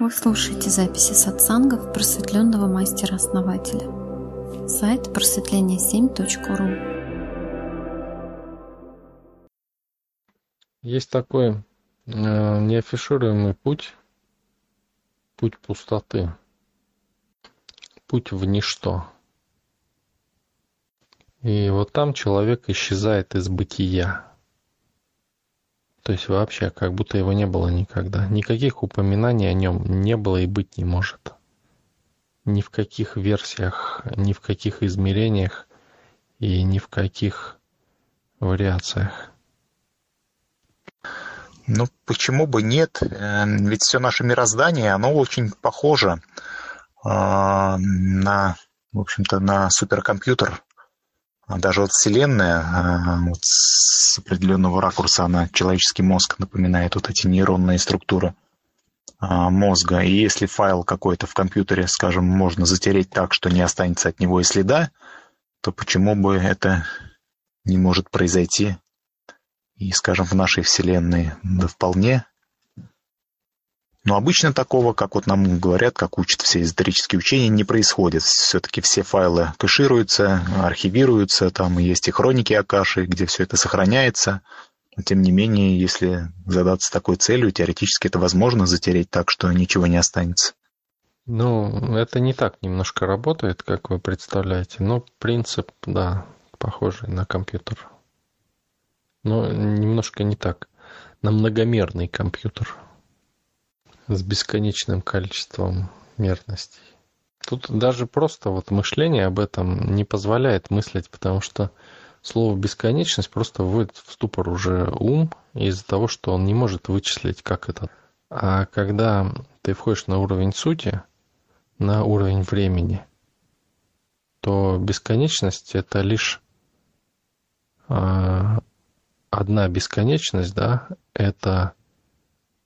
Вы слушаете записи сатсангов просветленного мастера-основателя. Сайт просветление7.ру Есть такой э, неафишируемый путь, путь пустоты, путь в ничто. И вот там человек исчезает из бытия. То есть вообще, как будто его не было никогда. Никаких упоминаний о нем не было и быть не может. Ни в каких версиях, ни в каких измерениях и ни в каких вариациях. Ну, почему бы нет? Эм, ведь все наше мироздание, оно очень похоже а, на, в общем-то, на суперкомпьютер, даже вот Вселенная, а, вот с определенного ракурса она человеческий мозг напоминает вот эти нейронные структуры а, мозга. И если файл какой-то в компьютере, скажем, можно затереть так, что не останется от него и следа, то почему бы это не может произойти и, скажем, в нашей Вселенной? Да вполне. Но обычно такого, как вот нам говорят, как учат все эзотерические учения, не происходит. Все-таки все файлы кэшируются, архивируются, там есть и хроники Акаши, где все это сохраняется. Но тем не менее, если задаться такой целью, теоретически это возможно затереть так, что ничего не останется. Ну, это не так немножко работает, как вы представляете, но принцип, да, похожий на компьютер. Но немножко не так. На многомерный компьютер с бесконечным количеством мерностей. Тут даже просто вот мышление об этом не позволяет мыслить, потому что слово «бесконечность» просто вводит в ступор уже ум из-за того, что он не может вычислить, как это. А когда ты входишь на уровень сути, на уровень времени, то бесконечность — это лишь э, одна бесконечность, да, это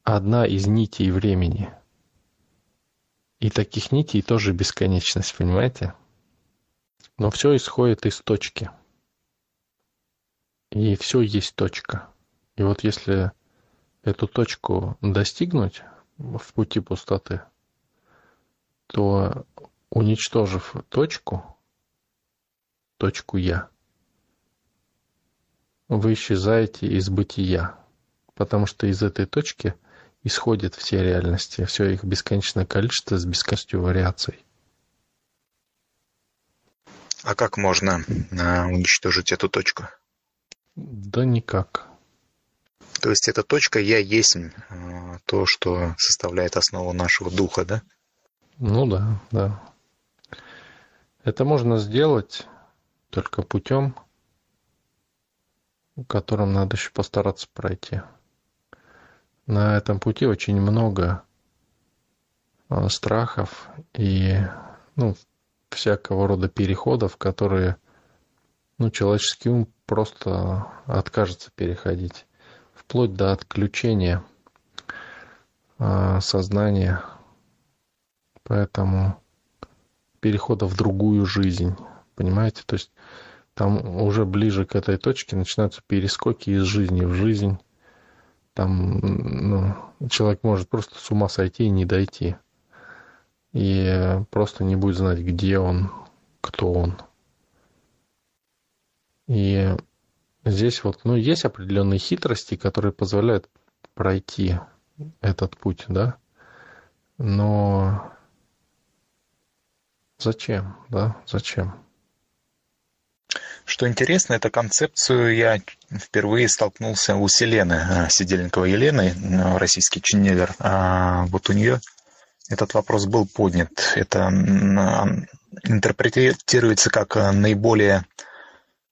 одна из нитей времени. И таких нитей тоже бесконечность, понимаете? Но все исходит из точки. И все есть точка. И вот если эту точку достигнуть в пути пустоты, то уничтожив точку, точку «я», вы исчезаете из бытия, потому что из этой точки исходят все реальности, все их бесконечное количество с бесконечностью вариаций. А как можно а, уничтожить эту точку? Да никак. То есть эта точка «я есть» а, то, что составляет основу нашего духа, да? Ну да, да. Это можно сделать только путем, которым надо еще постараться пройти на этом пути очень много а, страхов и ну, всякого рода переходов, которые ну, человеческий ум просто откажется переходить, вплоть до отключения э, сознания, поэтому перехода в другую жизнь, понимаете, то есть там уже ближе к этой точке начинаются перескоки из жизни в жизнь, там человек может просто с ума сойти и не дойти. И просто не будет знать, где он, кто он. И здесь вот, ну, есть определенные хитрости, которые позволяют пройти этот путь, да? Но зачем, да? Зачем? Что интересно, эту концепцию я впервые столкнулся у Селены а, Сидельниковой Елены, российский чиневер. А вот у нее этот вопрос был поднят. Это интерпретируется как наиболее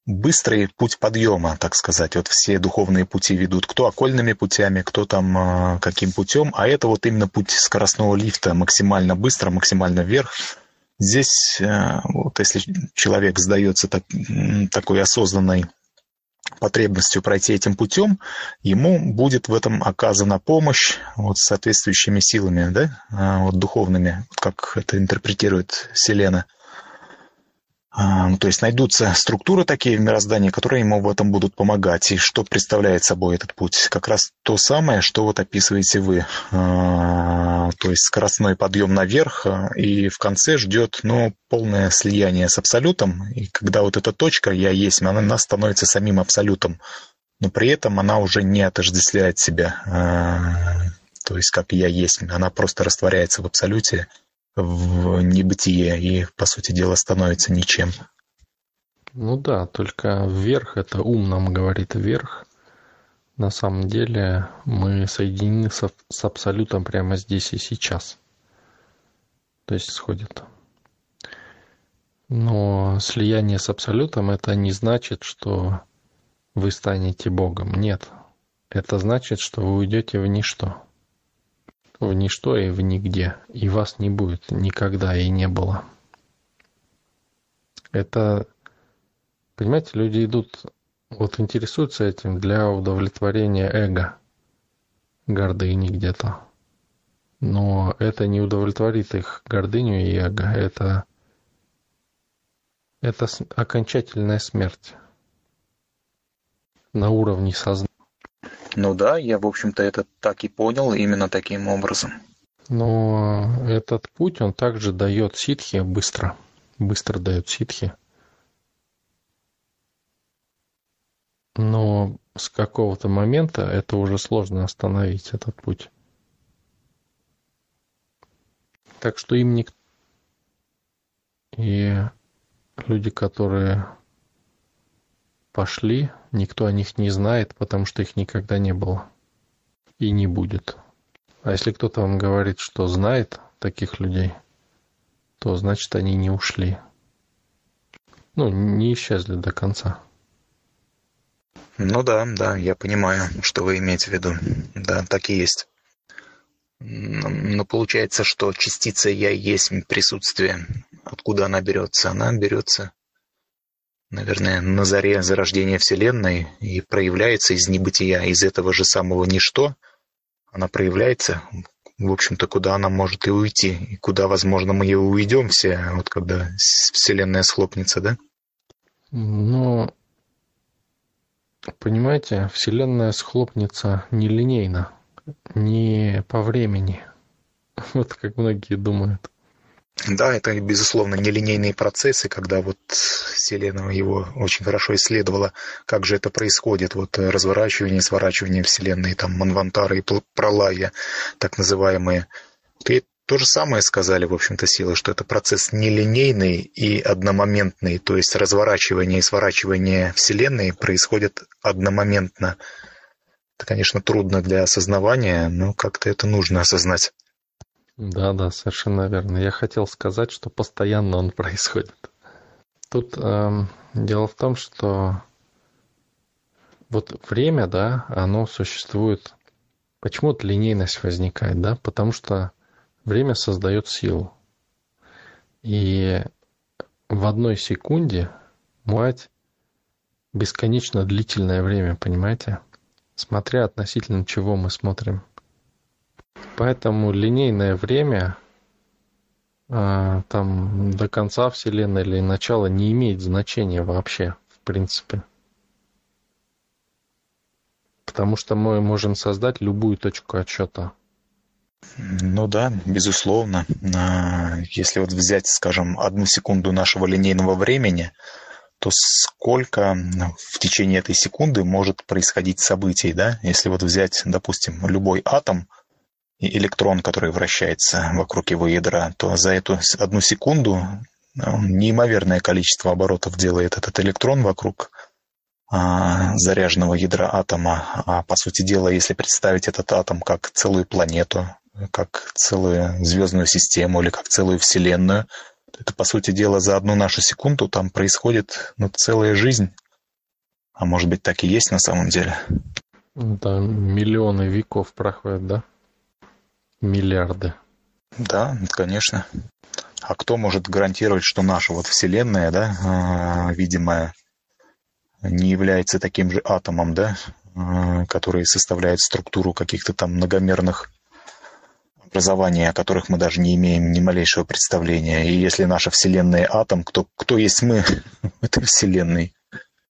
быстрый путь подъема, так сказать. Вот все духовные пути ведут кто окольными путями, кто там каким путем, а это вот именно путь скоростного лифта максимально быстро, максимально вверх, Здесь, э, вот если человек сдается так, такой осознанной потребностью пройти этим путем, ему будет в этом оказана помощь вот, соответствующими силами, да, а, вот, духовными, как это интерпретирует Селена. А, то есть найдутся структуры такие в мироздании, которые ему в этом будут помогать. И что представляет собой этот путь? Как раз то самое, что вот описываете вы. А, то есть скоростной подъем наверх, а, и в конце ждет ну, полное слияние с абсолютом. И когда вот эта точка «я есть», она становится самим абсолютом. Но при этом она уже не отождествляет себя. То есть как «я есть». Она просто растворяется в абсолюте в небытие и, по сути дела, становится ничем. Ну да, только вверх, это ум нам говорит вверх. На самом деле мы соединены с, с абсолютом прямо здесь и сейчас. То есть сходит. Но слияние с абсолютом это не значит, что вы станете Богом. Нет. Это значит, что вы уйдете в ничто в ничто и в нигде, и вас не будет никогда и не было. Это, понимаете, люди идут, вот интересуются этим для удовлетворения эго, гордыни где-то. Но это не удовлетворит их гордыню и эго, это, это окончательная смерть на уровне сознания. Ну да, я, в общем-то, это так и понял, именно таким образом. Но этот путь, он также дает ситхи быстро. Быстро дает ситхи. Но с какого-то момента это уже сложно остановить, этот путь. Так что им никто... И люди, которые пошли, никто о них не знает, потому что их никогда не было и не будет. А если кто-то вам говорит, что знает таких людей, то значит они не ушли. Ну, не исчезли до конца. Ну да, да, я понимаю, что вы имеете в виду. Да, так и есть. Но получается, что частица «я» есть присутствие. Откуда она берется? Она берется наверное, на заре зарождения Вселенной и проявляется из небытия, из этого же самого ничто. Она проявляется, в общем-то, куда она может и уйти, и куда, возможно, мы и уйдем все, вот когда Вселенная схлопнется, да? Ну, понимаете, Вселенная схлопнется нелинейно, не по времени. Вот как многие думают. Да, это, безусловно, нелинейные процессы, когда вот Вселенная его очень хорошо исследовала, как же это происходит, вот разворачивание и сворачивание Вселенной, там, Манвантары и Пролая, так называемые. И то же самое сказали, в общем-то, силы, что это процесс нелинейный и одномоментный, то есть разворачивание и сворачивание Вселенной происходит одномоментно. Это, конечно, трудно для осознавания, но как-то это нужно осознать. Да, да, совершенно верно. Я хотел сказать, что постоянно он происходит. Тут э, дело в том, что вот время, да, оно существует. Почему то линейность возникает, да? Потому что время создает силу. И в одной секунде мать бесконечно длительное время, понимаете? Смотря относительно чего мы смотрим. Поэтому линейное время а, там до конца Вселенной или начала не имеет значения вообще, в принципе. Потому что мы можем создать любую точку отсчета. Ну да, безусловно. А, если вот взять, скажем, одну секунду нашего линейного времени, то сколько в течение этой секунды может происходить событий, да? Если вот взять, допустим, любой атом – и электрон, который вращается вокруг его ядра, то за эту одну секунду неимоверное количество оборотов делает этот электрон вокруг а, заряженного ядра атома. А по сути дела, если представить этот атом как целую планету, как целую звездную систему или как целую вселенную, то это, по сути дела, за одну нашу секунду там происходит ну, целая жизнь. А может быть, так и есть на самом деле. Да, миллионы веков проходят, да? Миллиарды. Да, конечно. А кто может гарантировать, что наша вот Вселенная, да, а, видимая, не является таким же атомом, да, а, который составляет структуру каких-то там многомерных образования, о которых мы даже не имеем ни малейшего представления. И если наша Вселенная атом, кто, кто есть мы в этой Вселенной?